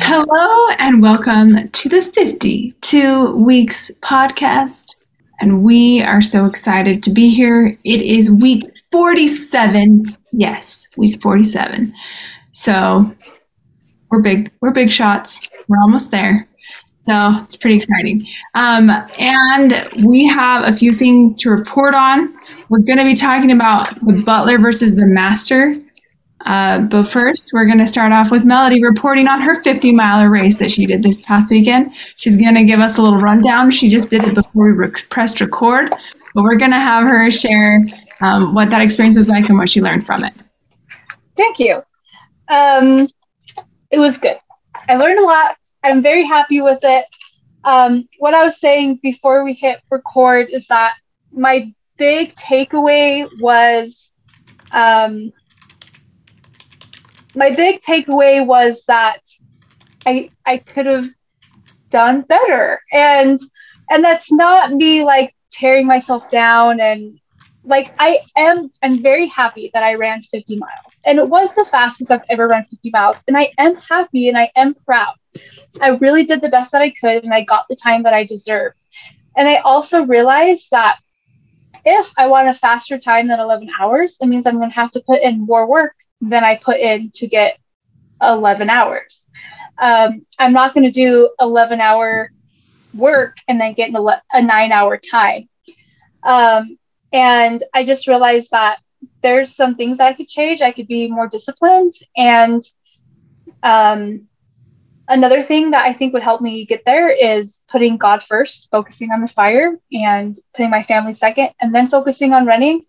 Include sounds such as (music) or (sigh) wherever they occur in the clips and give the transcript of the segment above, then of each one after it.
Hello and welcome to the 52 Weeks podcast. And we are so excited to be here. It is week 47. Yes, week 47. So we're big, we're big shots. We're almost there. So it's pretty exciting. Um, and we have a few things to report on. We're going to be talking about the butler versus the master. Uh, but first, we're going to start off with Melody reporting on her 50 miler race that she did this past weekend. She's going to give us a little rundown. She just did it before we re- pressed record, but we're going to have her share um, what that experience was like and what she learned from it. Thank you. Um, it was good. I learned a lot. I'm very happy with it. Um, what I was saying before we hit record is that my big takeaway was um, my big takeaway was that I I could have done better, and and that's not me like tearing myself down and like I am I'm very happy that I ran 50 miles and it was the fastest I've ever run 50 miles and I am happy and I am proud. I really did the best that I could and I got the time that I deserved. And I also realized that if I want a faster time than 11 hours, it means I'm going to have to put in more work than I put in to get 11 hours. Um, I'm not going to do 11 hour work and then get a, a nine hour time. Um, and I just realized that there's some things that I could change. I could be more disciplined. And um, another thing that I think would help me get there is putting God first, focusing on the fire and putting my family second, and then focusing on running.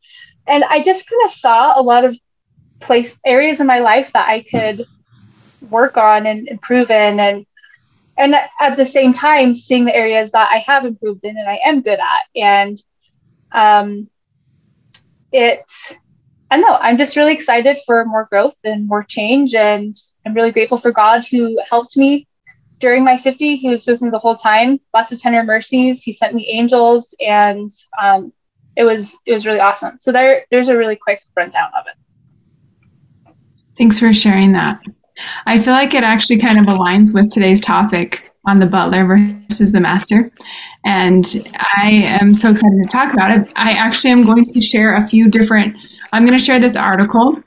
And I just kind of saw a lot of place areas in my life that I could work on and improve in and and at the same time seeing the areas that I have improved in and I am good at and um, it I know. I'm just really excited for more growth and more change, and I'm really grateful for God who helped me during my 50. He was with me the whole time. Lots of tender mercies. He sent me angels, and um, it was it was really awesome. So there there's a really quick rundown of it. Thanks for sharing that. I feel like it actually kind of aligns with today's topic on the butler versus the master. And I am so excited to talk about it. I actually am going to share a few different, I'm going to share this article.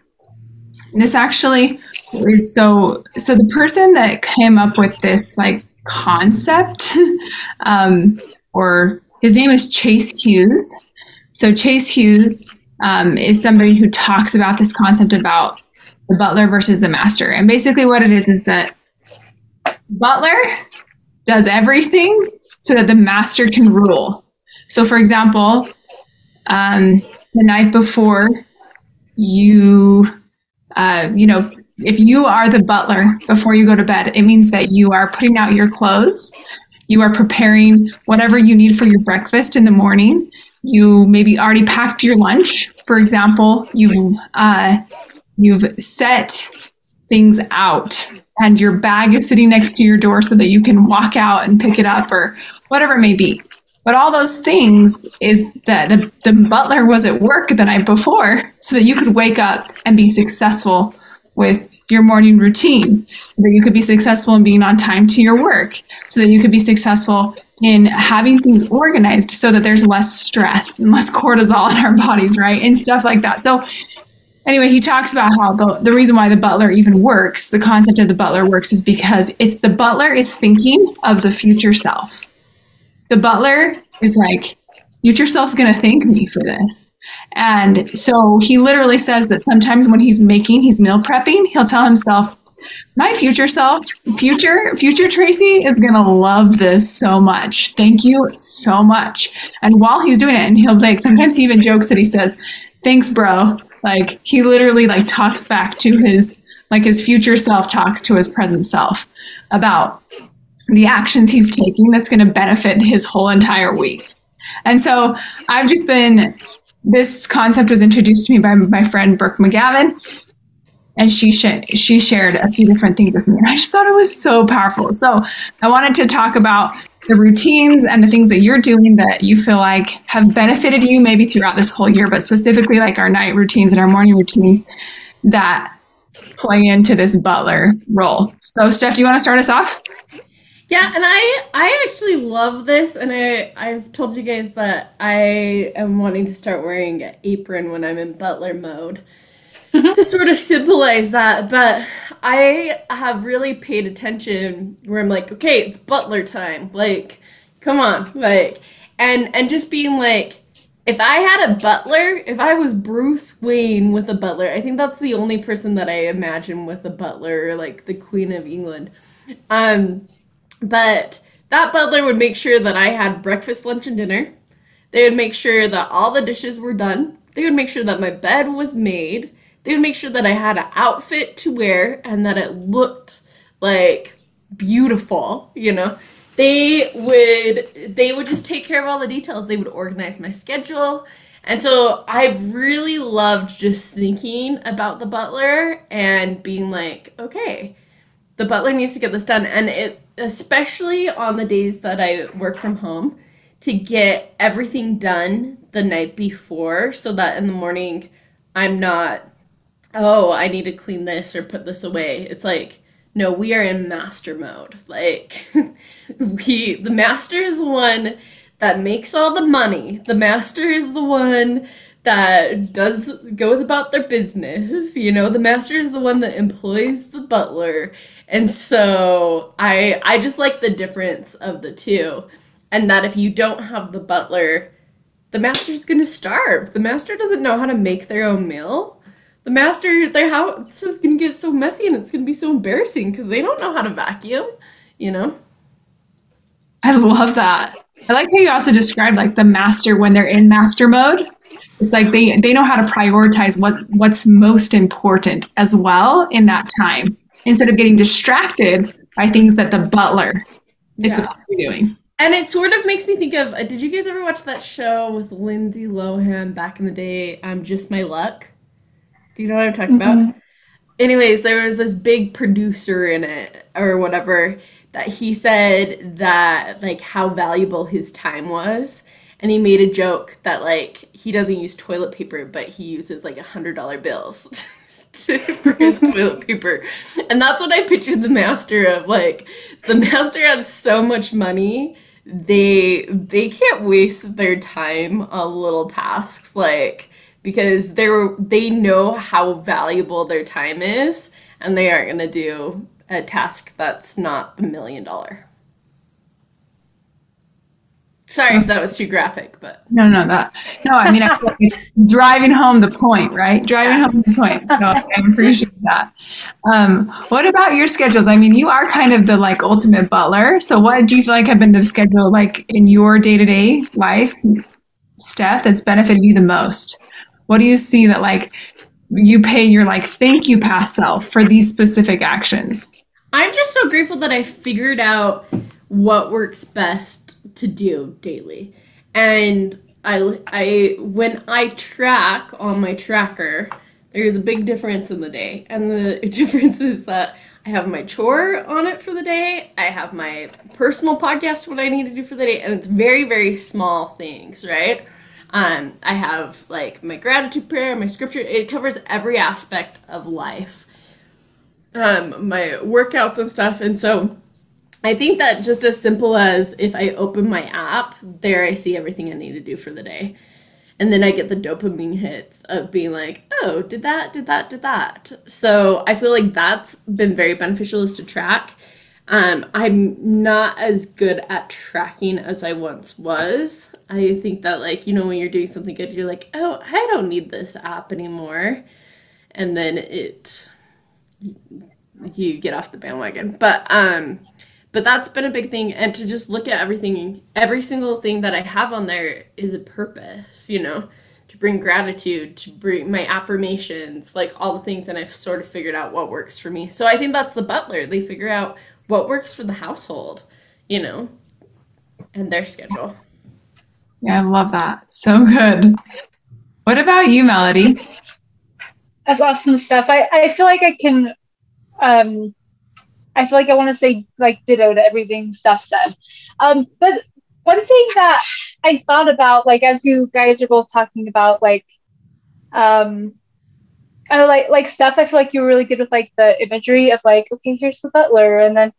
This actually is so, so the person that came up with this like concept, (laughs) um, or his name is Chase Hughes. So Chase Hughes um, is somebody who talks about this concept about the butler versus the master. And basically what it is is that butler does everything so that the master can rule. So, for example, um, the night before you, uh, you know, if you are the butler before you go to bed, it means that you are putting out your clothes, you are preparing whatever you need for your breakfast in the morning. You maybe already packed your lunch. For example, you've uh, you've set things out and your bag is sitting next to your door so that you can walk out and pick it up or whatever it may be. But all those things is that the, the butler was at work the night before so that you could wake up and be successful with your morning routine, so that you could be successful in being on time to your work, so that you could be successful in having things organized so that there's less stress and less cortisol in our bodies, right? And stuff like that. So Anyway, he talks about how the, the reason why the butler even works, the concept of the butler works, is because it's the butler is thinking of the future self. The butler is like, future self's going to thank me for this. And so he literally says that sometimes when he's making, he's meal prepping, he'll tell himself, my future self, future, future Tracy is going to love this so much. Thank you so much. And while he's doing it, and he'll like, sometimes he even jokes that he says, thanks, bro Like he literally like talks back to his like his future self talks to his present self about the actions he's taking that's going to benefit his whole entire week. And so I've just been this concept was introduced to me by my friend Brooke McGavin and she sh- she shared a few different things with me and i just thought it was so powerful. So i wanted to talk about the routines and the things that you're doing that you feel like have benefited you maybe throughout this whole year but specifically like our night routines and our morning routines that play into this butler role. So steph do you want to start us off yeah, and I I actually love this, and I I've told you guys that I am wanting to start wearing an apron when I'm in butler mode (laughs) to sort of symbolize that. But I have really paid attention where I'm like, okay, it's butler time. Like, come on, like, and and just being like, if I had a butler, if I was Bruce Wayne with a butler, I think that's the only person that I imagine with a butler, like the Queen of England. Um, but that butler would make sure that I had breakfast, lunch, and dinner. They would make sure that all the dishes were done. They would make sure that my bed was made. They would make sure that I had an outfit to wear and that it looked like beautiful, you know. They would they would just take care of all the details. They would organize my schedule. And so I've really loved just thinking about the butler and being like, okay, the butler needs to get this done and it especially on the days that I work from home to get everything done the night before so that in the morning I'm not oh, I need to clean this or put this away. It's like, no, we are in master mode. Like, (laughs) we, the master is the one that makes all the money. The master is the one that does goes about their business. You know the master is the one that employs the butler. And so i i just like the difference of the two. And that if you don't have the butler the master's gonna starve. The master doesn't know how to make their own meal. The master their house is gonna get so messy and it's gonna be so embarrassing because they don't know how to vacuum you know? I love that. I like how you also described like the master when they're in master mode it's like they they know how to prioritize what what's most important as well in that time instead of getting distracted by things that the butler is yeah. supposed to be doing and it sort of makes me think of uh, did you guys ever watch that show with lindsay lohan back in the day i'm just my luck do you know what I'm talking mm-hmm. about? Anyways, there was this big producer in it or whatever that he said that like how valuable his time was and he made a joke that like he doesn't use toilet paper but he uses like a hundred dollar bills (laughs) to, for his (laughs) toilet paper. And that's what i pictured the master of like the master has so much money they they can't waste their time on little tasks like because they're they know how valuable their time is and they aren't going to do a task that's not the million dollar sorry if that was too graphic but no no that no i mean I like driving home the point right? Driving home the point so i appreciate that. Um, what about your schedules? I mean you are kind of the like ultimate butler so what do you feel like have been the schedule like in your day-to-day life steph that's benefited you the most? What do you see that like you pay your like thank you past self for these specific actions? I'm just so grateful that I figured out what works best to do daily. And I I when I track on my tracker, there's a big difference in the day. And the (laughs) difference is that I have my chore on it for the day. I have my personal podcast, what I need to do for the day, and it's very, very small things, right? Um, I have like my gratitude prayer, my scripture. It covers every aspect of life. Um, my workouts and stuff, and so I think that just as simple as if I open my app, there I see everything I need to do for the day. And then I get the dopamine hits of being like, oh, did that, did that, did that. So I feel like that's been very beneficial is to track. Um, I'm not as good at tracking as I once was. I think that, like, you know, when you're doing something good, you're like, oh, I don't need this app anymore. And then it, you get off the bandwagon. But, um, but that's been a big thing. And to just look at everything, every single thing that I have on there is a purpose, you know, to bring gratitude, to bring my affirmations, like all the things, and I've sort of figured out what works for me. So I think that's the butler. They figure out what works for the household, you know, and their schedule. Yeah, I love that. So good. What about you, Melody? That's awesome stuff. I, I feel like I can um I feel like I want to say like ditto to everything Steph said. Um, but one thing that I thought about, like as you guys are both talking about, like um I don't know, like like Steph, I feel like you were really good with like the imagery of like, okay, here's the butler, and then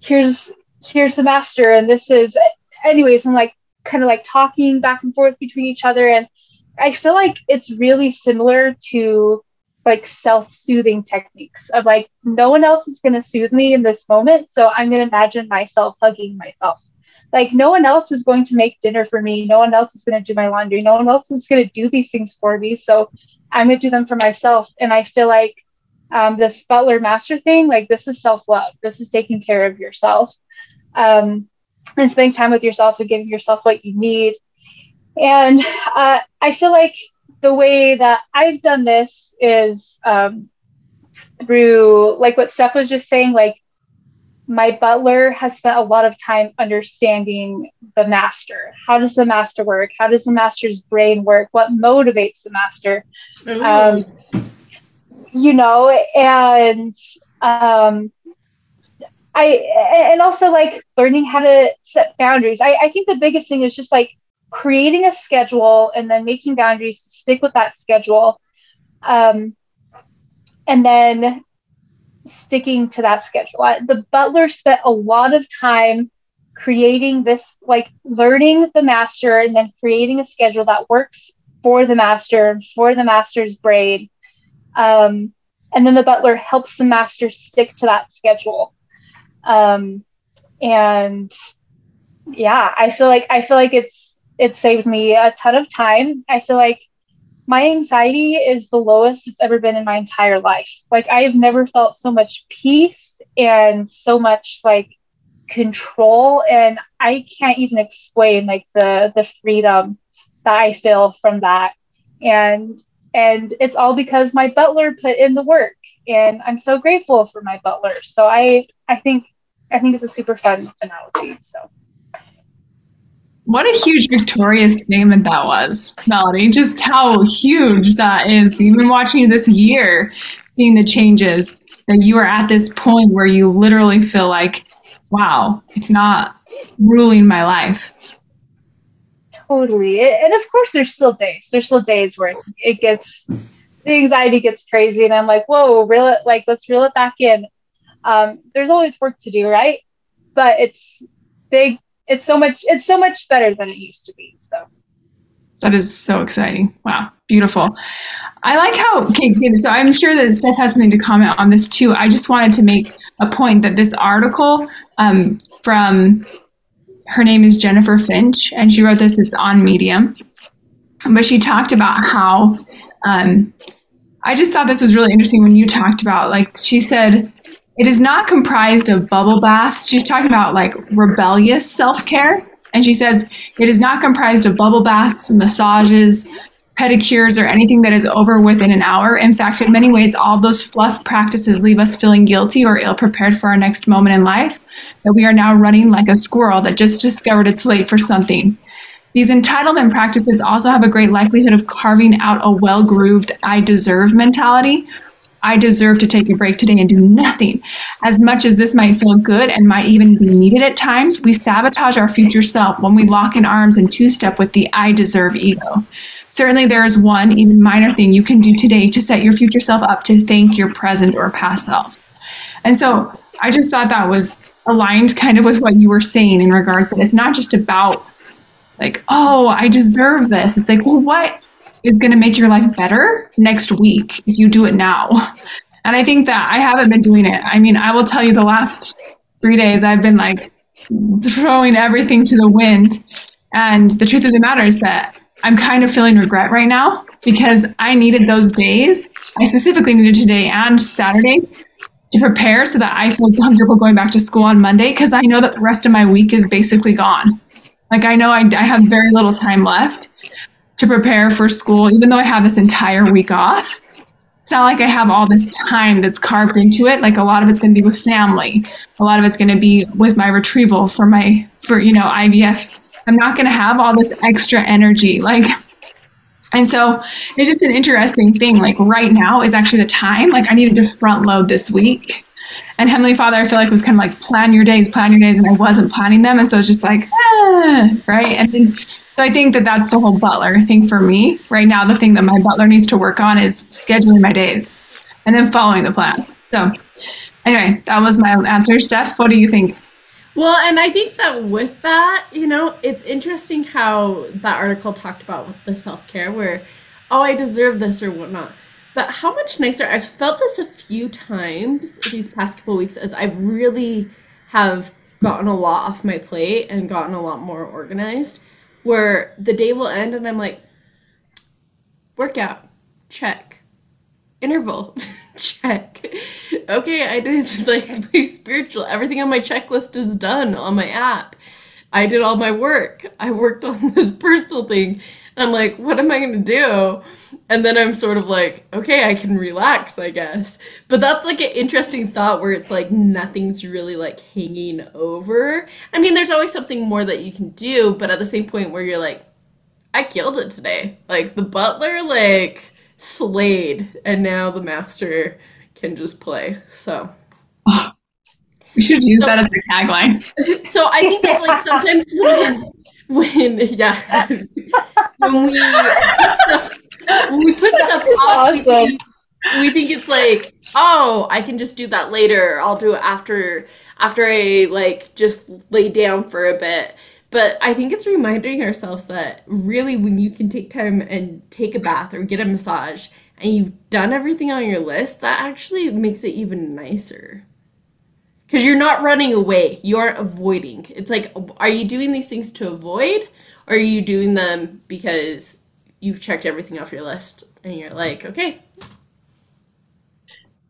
here's here's the master, and this is anyways, and like kind of like talking back and forth between each other. And I feel like it's really similar to like self-soothing techniques of like no one else is going to soothe me in this moment so i'm going to imagine myself hugging myself. Like no one else is going to make dinner for me no one else is going to do my laundry no one else is going to do these things for me so i'm going to do them for myself. And i feel like um, this butler master thing like this is self-love. This is taking care of yourself um, and spending time with yourself and giving yourself what you need. And uh, i feel like the way that I've done this is um, through, like what Steph was just saying, like my butler has spent a lot of time understanding the master. How does the master work? How does the master's brain work? What motivates the master? Um, you know, and um, I and also like learning how to set boundaries. I, I think the biggest thing is just like creating a schedule and then making boundaries to stick with that schedule um, and then sticking to that schedule. The butler spent a lot of time creating this like learning the master and then creating a schedule that works for the master for the master's brain um, and then the butler helps the master stick to that schedule. Um, and yeah i feel like i feel like it's it saved me a ton of time. I feel like my anxiety is the lowest it's ever been in my entire life. Like I have never felt so much peace and so much like control and I can't even explain like the the freedom that I feel from that. And and it's all because my butler put in the work and I'm so grateful for my butler. So I I think I think it's a super fun analogy. So what a huge victorious statement that was, Melody. Just how huge that is. Even watching you this year, seeing the changes that you are at this point where you literally feel like, wow, it's not ruling my life. Totally. And of course, there's still days. There's still days where it gets, the anxiety gets crazy. And I'm like, whoa, reel it, like, let's reel it back in. Um, there's always work to do, right? But it's big it's so much it's so much better than it used to be so. That is so exciting. Wow. Beautiful. I like how okay so i'm sure that steph has something to comment on this too. I just wanted to make a point that this article um, from her name is jennifer finch and she wrote this it's on medium. But she talked about how um, i just thought this was really interesting when you talked about like she said it is not comprised of bubble baths. She's talking about like rebellious self care. And she says it is not comprised of bubble baths, massages, pedicures, or anything that is over within an hour. In fact, in many ways, all those fluff practices leave us feeling guilty or ill prepared for our next moment in life, that we are now running like a squirrel that just discovered it's late for something. These entitlement practices also have a great likelihood of carving out a well grooved I deserve mentality I deserve to take a break today and do nothing. As much as this might feel good and might even be needed at times, we sabotage our future self when we lock in arms and two step with the I deserve ego. Certainly, there is one, even minor thing you can do today to set your future self up to thank your present or past self. And so I just thought that was aligned kind of with what you were saying in regards that it's not just about like, oh, I deserve this. It's like, well, what is going to make your life better next week if you do it now. And I think that I haven't been doing it. I mean, I will tell you the last three days I've been like throwing everything to the wind. And the truth of the matter is that I'm kind of feeling regret right now because I needed those days. I specifically needed today and Saturday to prepare so that I feel comfortable going back to school on Monday because I know that the rest of my week is basically gone. Like I know I, I have very little time left. To prepare for school, even though I have this entire week off. It's not like I have all this time that's carved into it. Like a lot of it's going to be with family. A lot of it's going to be with my retrieval for my, for, you know, IVF. I'm not going to have all this extra energy. Like, and so it's just an interesting thing. Like right now is actually the time. Like I needed to front load this week. And Heavenly Father, I feel like was kind of like plan your days, plan your days, and I wasn't planning them, and so it's just like, ah, right. And then, so I think that that's the whole butler thing for me right now. The thing that my butler needs to work on is scheduling my days, and then following the plan. So, anyway, that was my answer. Steph, what do you think? Well, and I think that with that, you know, it's interesting how that article talked about with the self care, where, oh, I deserve this or whatnot. But how much nicer I've felt this a few times these past couple weeks as I've really have gotten a lot off my plate and gotten a lot more organized. Where the day will end and I'm like, workout, check, interval. (laughs) check. Okay, I did (laughs) like my spiritual. Everything on my checklist is done on my app. I did all my work. I worked on (laughs) this personal thing. And I'm like, what am I going to do? And then I'm sort of like, okay, I can relax, I guess. But that's like an interesting thought where it's like nothing's really like hanging over. I mean, there's always something more that you can do, but at the same point where you're like, I killed it today. Like the butler, like, slayed, and now the master can just play. So. (laughs) we should use so, that as a tagline. (laughs) So I think that like sometimes (laughs) when when yeah when we put stuff, when we put stuff off, awesome. we, think, we think it's like oh I can just do that later. I'll do it after after I like just lay down for a bit. But I think it's reminding ourselves that really, when you can take time and take a bath or get a massage and you've done everything on your list, that actually makes it even nicer. Because you're not running away, you aren't avoiding. It's like, are you doing these things to avoid, or are you doing them because you've checked everything off your list and you're like, okay,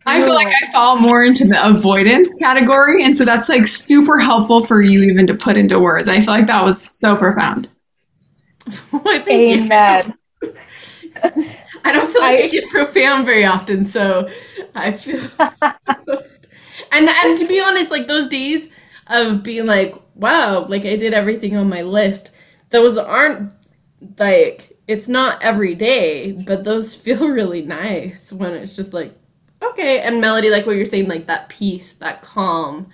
I feel like I fall more into the avoidance category. And so that's like super helpful for you even to put into words. I feel like that was so profound. (laughs) Amen. (laughs) I don't feel like I, I get profound very often, so I feel (laughs) and and to be honest, like those days of being like, wow, like I did everything on my list, those aren't like it's not every day, but those (laughs) feel really nice when it's just like okay. And melody like what you're saying like that peace that calm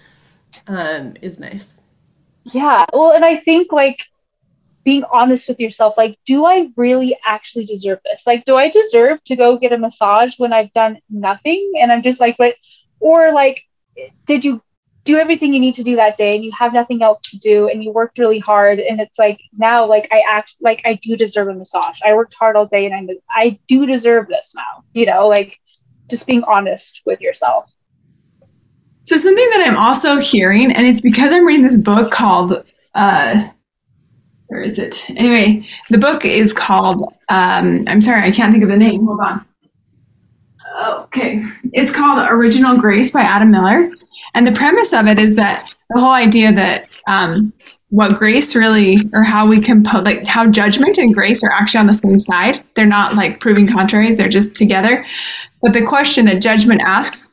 um is nice. Yeah. Well and i think like being honest with yourself like do i really actually deserve this? Like do i deserve to go get a massage when i've done nothing and i'm just like but or like did you do everything you need to do that day and you have nothing else to do and you worked really hard and it's like now like i act like i do deserve a massage i worked hard all day and i i do deserve this now you know like just being honest with yourself. So something that I'm also hearing, and it's because I'm reading this book called uh, where is it? Anyway, the book is called um, I'm sorry, I can't think of the name. Hold on. Okay. It's called Original Grace by Adam Miller. And the premise of it is that the whole idea that um, what grace really, or how we can put, like how judgment and grace are actually on the same side. They're not like proving contraries, they're just together. But the question that judgment asks,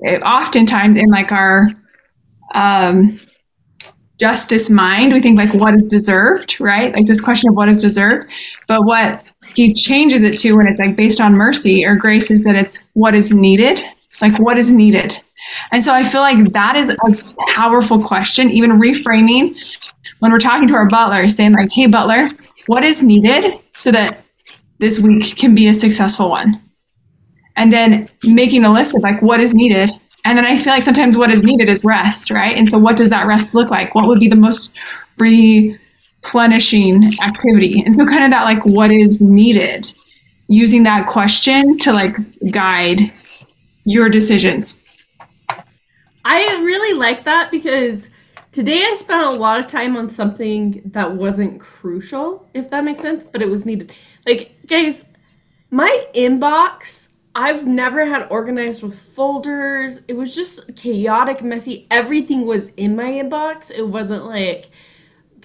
it, oftentimes in like our um, justice mind, we think like what is deserved, right? Like this question of what is deserved. But what he changes it to when it's like based on mercy or grace is that it's what is needed, like what is needed. And so I feel like that is a powerful question, even reframing when we're talking to our butler, saying like, hey, butler, what is needed so that this week can be a successful one? and then making a list of like what is needed and then i feel like sometimes what is needed is rest right and so what does that rest look like what would be the most replenishing activity and so kind of that like what is needed using that question to like guide your decisions i really like that because today i spent a lot of time on something that wasn't crucial if that makes sense but it was needed like guys my inbox I've never had organized with folders. It was just chaotic, messy. Everything was in my inbox. It wasn't like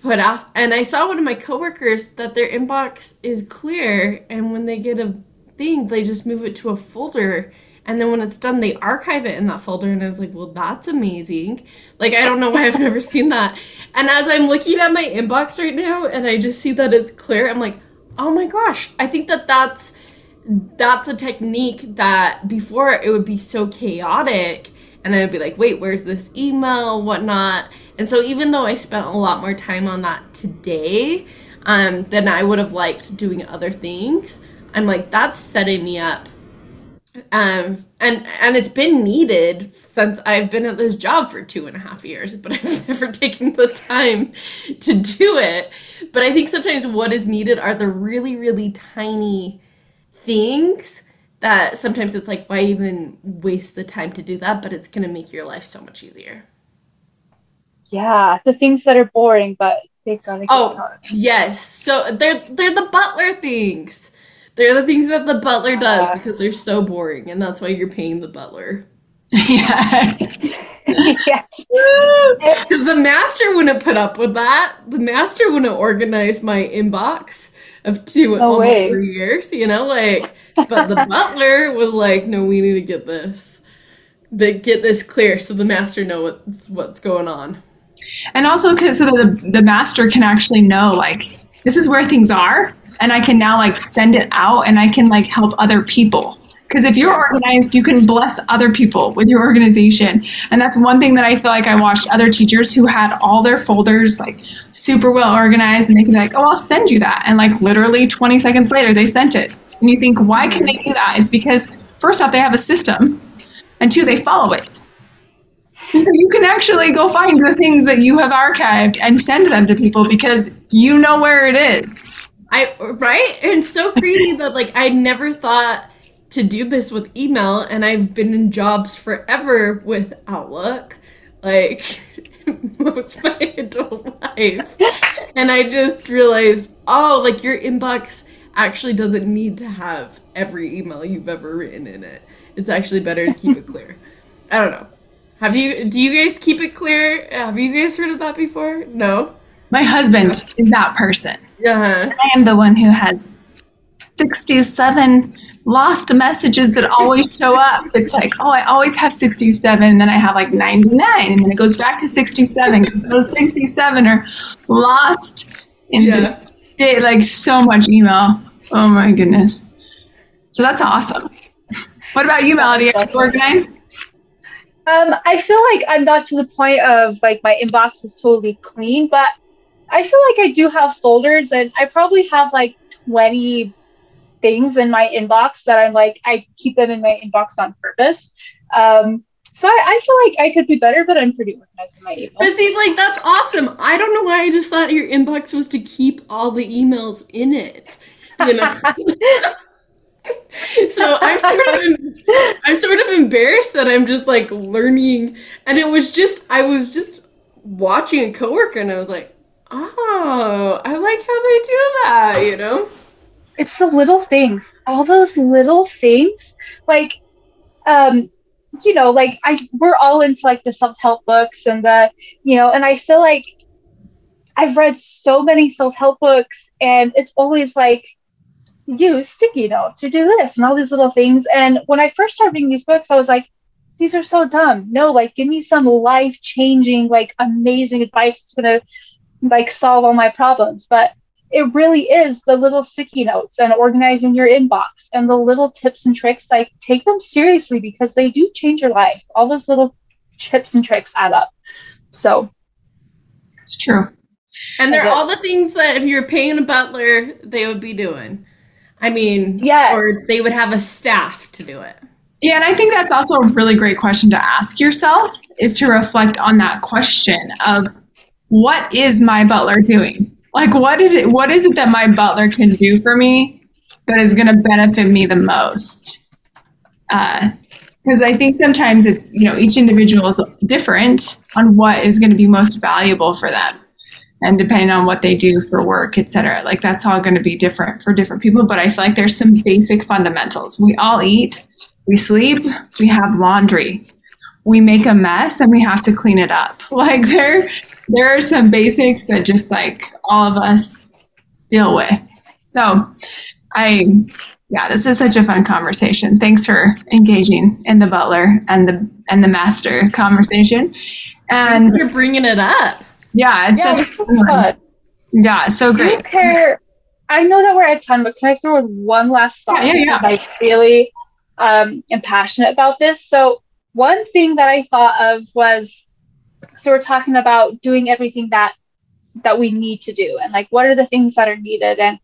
put off and I saw one of my coworkers that their inbox is clear and when they get a thing they just move it to a folder and then when it's done they archive it in that folder and I was like, "Well, that's amazing." Like I don't know why I've (laughs) never seen that. And as I'm looking at my inbox right now and I just see that it's clear, I'm like, "Oh my gosh, I think that that's that's a technique that before it would be so chaotic and I would be like, wait, where's this email, whatnot. And so even though I spent a lot more time on that today um, than I would have liked doing other things, I'm like, that's setting me up. Um, and and it's been needed since I've been at this job for two and a half years, but (laughs) I've never taken the time to do it. But I think sometimes what is needed are the really, really tiny things that sometimes it's like why even waste the time to do that but it's to make your life so much easier yeah the things that are boring but they've got to get oh done. yes so they're they're the butler things they're the things that the butler does Yeah. because they're so boring and that's why you're paying the butler (laughs) yeah. (laughs) yeah (laughs) because the master wouldn't put up with that the master wouldn't organize my inbox of two No almost way. three years you know like but the butler was like no we need to get this the, get this clear so the master know what's what's going on And also, so that the, the master can actually know, like, this is where things are, and I can now, like, send it out and I can, like, help other people. Because if you're organized, you can bless other people with your organization. And that's one thing that I feel like I watched other teachers who had all their folders, like, super well organized, and they can be like, oh, I'll send you that. And, like, literally 20 seconds later, they sent it. And you think, why can they do that? It's because, first off, they have a system, and two, they follow it. So you can actually go find the things that you have archived and send them to people because you know where it is. I right? And so crazy that like I never thought to do this with email and I've been in jobs forever with Outlook. Like (laughs) most of my adult life. And I just realized, oh, like your inbox actually doesn't need to have every email you've ever written in it. It's actually better to keep it clear. I don't know. Have you do you guys keep it clear? Have you guys heard of that before? No? My husband is that person. Uh-huh. I am the one who has 67 lost messages that always show up. It's like, oh, I always have 67, and then I have like 99, and then it goes back to 67 because those 67 are lost in Yeah. the day. Like so much email. Oh my goodness. So that's awesome. What about you, Melody? Are you organized? Um, I feel like I'm not to the point of like my inbox is totally clean, but I feel like I do have folders and I probably have like 20 things in my inbox that I'm like, I keep them in my inbox on purpose. Um, so I, I feel like I could be better, but I'm pretty organized in my inbox. But see, like that's awesome. I don't know why I just thought your inbox was to keep all the emails in it. You know. (laughs) (laughs) so I'm sort of I'm sort of embarrassed that I'm just like learning, and it was just I was just watching a coworker, and I was like, oh, I like how they do that. You know. it's the little things all those little things like um you know like i we're all into like the self-help books and the you know and i feel like i've read so many self-help books and it's always like use sticky notes or do this and all these little things. And when i first started reading these books i was like these are so dumb. No like give me some life-changing like amazing advice that's gonna like solve all my problems. But it really is the little sticky notes and organizing your inbox and the little tips and tricks. Like take them seriously because they do change your life. All those little tips and tricks add up. So It's true. And they're all the things that if you're paying a butler, they would be doing. I mean, Yes. or they would have a staff to do it. Yeah, and I think that's also a really great question to ask yourself is to reflect on that question of what is my butler doing? Like what did it what is it that my butler can do for me that is going to benefit me the most? Uh because I think sometimes it's, you know, each individual is different on what is going to be most valuable for them. And depending on what they do for work, et cetera, like that's all going to be different for different people. But I feel like there's some basic fundamentals. We all eat, we sleep, we have laundry, we make a mess and we have to clean it up. (laughs) Like there there are some basics that just like all of us deal with. So I yeah, this is such a fun conversation. Thanks for engaging in the butler and the and the master conversation. And you're bringing it up. Yeah, it's yeah, such fun. Yeah, so Do you great. care? I know that we're at time, but can I throw in one last thought? Yeah, yeah, yeah. Because I really um, am passionate about this. So one thing that I thought of was, so we're talking about doing everything that that we need to do, and like what are the things that are needed, and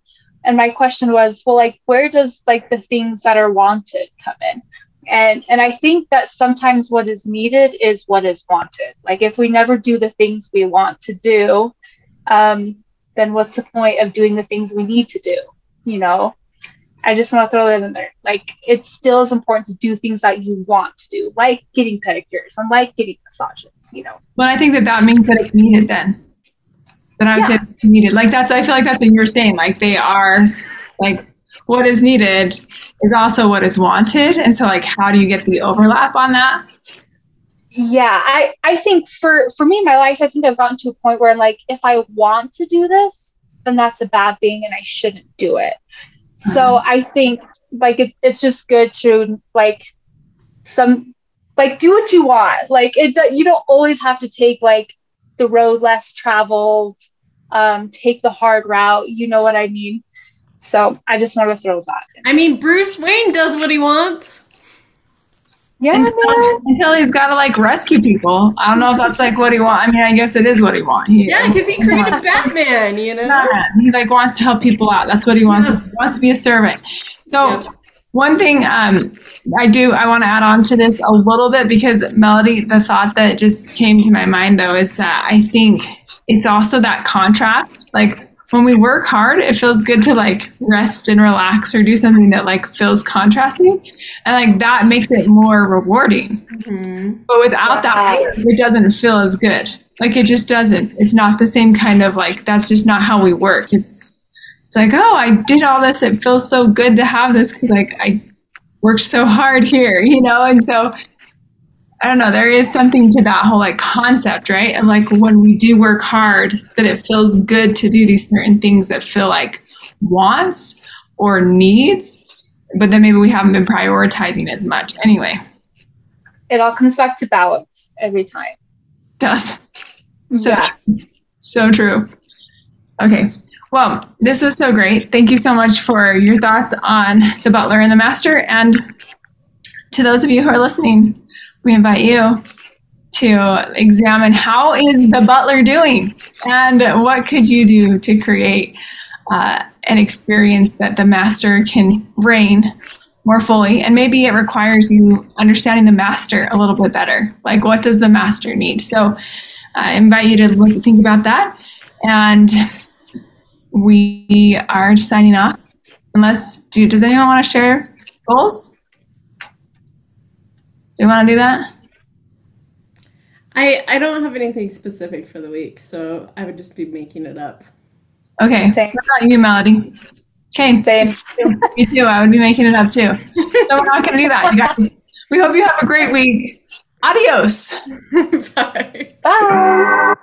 and my question was, well, like where does like the things that are wanted come in? And and I think that sometimes what is needed is what is wanted. Like if we never do the things we want to do, um, then what's the point of doing the things we need to do? You know, I just want to throw that in there. Like, it still is important to do things that you want to do, like getting pedicures and like getting massages, you know. Well, I think that that means that it's needed then. Then I would Yeah. say it's needed. Like that's, I feel like that's what you're saying. Like they are, like what is needed is also what is wanted. And so like, how do you get the overlap on that? Yeah, I, I think for, for me in my life, I think I've gotten to a point where I'm like, if I want to do this, then that's a bad thing and I shouldn't do it. So I think like it, it's just good to like some like do what you want. Like it you don't always have to take like the road less traveled, um, take the hard route. You know what I mean? So I just want to throw that. In. I mean, Bruce Wayne does what he wants. Yeah, man. Until, until he's got to like rescue people. I don't know if that's like what he wants. I mean, I guess it is what he wants. Yeah, because he created Batman, you know? Batman. He like wants to help people out. That's what he wants. He wants to be a servant. So Yeah. one thing um, I do I want to add on to this a little bit because Melody, the thought that just came to my mind though is that I think it's also that contrast. Like when we work hard, it feels good to like rest and relax or do something that like feels contrasting, and like that makes it more rewarding. Mhm. But without that, it doesn't feel as good. Like it just doesn't. It's not the same kind of like that's just not how we work. It's it's like, oh, I did all this. It feels so good to have this because like I worked so hard here, (laughs) you know? And so I don't know, there is something to that whole like concept, right? And like when we do work hard, that it feels good to do these certain things that feel like wants or needs, but then maybe we haven't been prioritizing as much. Anyway, It all comes back to balance every time. does. So, Yeah. so true. Okay. Well, this was so great. Thank you so much for your thoughts on the butler and the master. And to those of you who are listening, we invite you to examine how is the butler doing and what could you do to create uh, an experience that the master can reign more fully. And maybe it requires you understanding the master a little bit better. Like what does the master need? So i invite you to look, think about that. And we are signing off. Unless do, does anyone want to share goals you want to do that I, I don't have anything specific for the week, so I would just be making it up. okay Same. what about you melody okay Same. me too i would be making it up too so we're not going to do that you guys we hope you have a great week adios (laughs) Bye. Bye.